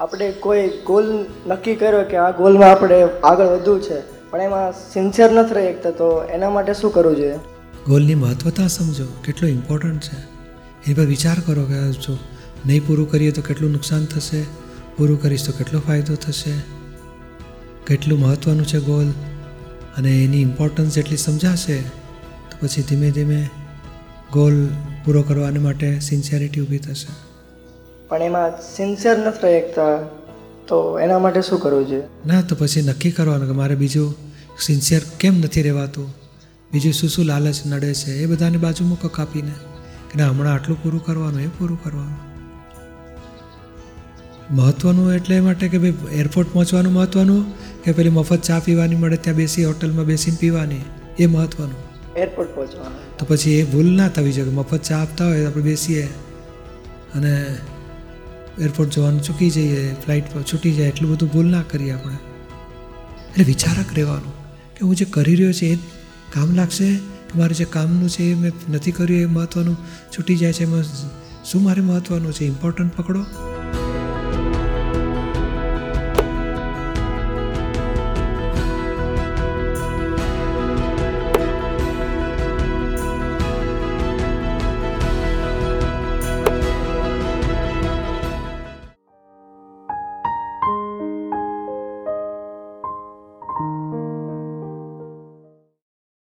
આપણે કોઈ ગોલ નક્કી કર્યો કે આ ગોલમાં આપણે આગળ વધવું છે? પણ એમાં સિન્સિયર નથી રહી શકતા તો એના માટે શું કરવું જોઈએ? ગોલની મહત્વતા સમજો, કેટલું ઇમ્પોર્ટન્ટ છે. એ પર વિચાર કરો કે જો નહીં પૂરું કરીએ તો કેટલું નુકસાન થશે, પૂરું કરીશ તો કેટલો ફાયદો થશે. કેટલું મહત્ત્વનું છે ગોલ અને એની ઇમ્પોર્ટન્સ એટલી સમજાશે, તો પછી ધીમે ધીમે ગોલ પૂરો કરવાને માટે સિન્સિયરિટી ઊભી થશે. પણ એમાં સિન્સિયર નથી રહેતા તો એના માટે શું કરવું જોઈએ? ના તો પછી નક્કી કરવાનું કે મારે બીજું સિન્સિયર કેમ નથી રહેવાતું? બીજું શું શું લાલચ નડે છે એ બધાને બાજુ મૂકો કાપીને કે ના હમણાં આટલું પૂરું કરવાનું એ પૂરું કરવાનું. મહત્ત્વનું એટલે એ માટે કે ભાઈ એરપોર્ટ પહોંચવાનું મહત્ત્વનું કે પેલી મફત ચા પીવાની મળે ત્યાં બેસી હોટલમાં બેસીને પીવાની એ મહત્ત્વનું એરપોર્ટ પહોંચવાનું. તો પછી એ ભૂલ ના થવી જોઈએ મફત ચા આપતા હોય આપણે બેસીએ અને એરપોર્ટ જવાનું ચૂકી જઈએ ફ્લાઇટ પર છૂટી જાય, એટલું બધું ભૂલ ના કરીએ આપણે. એટલે વિચારક રહેવાનું કે હું જે કરી રહ્યો છે એ કામ લાગશે? કે મારે જે કામનું છે એ મેં નથી કર્યું એ મહત્ત્વનું છૂટી જાય છે એમાં શું મારે મહત્ત્વનું છે? ઇમ્પોર્ટન્ટ પકડો.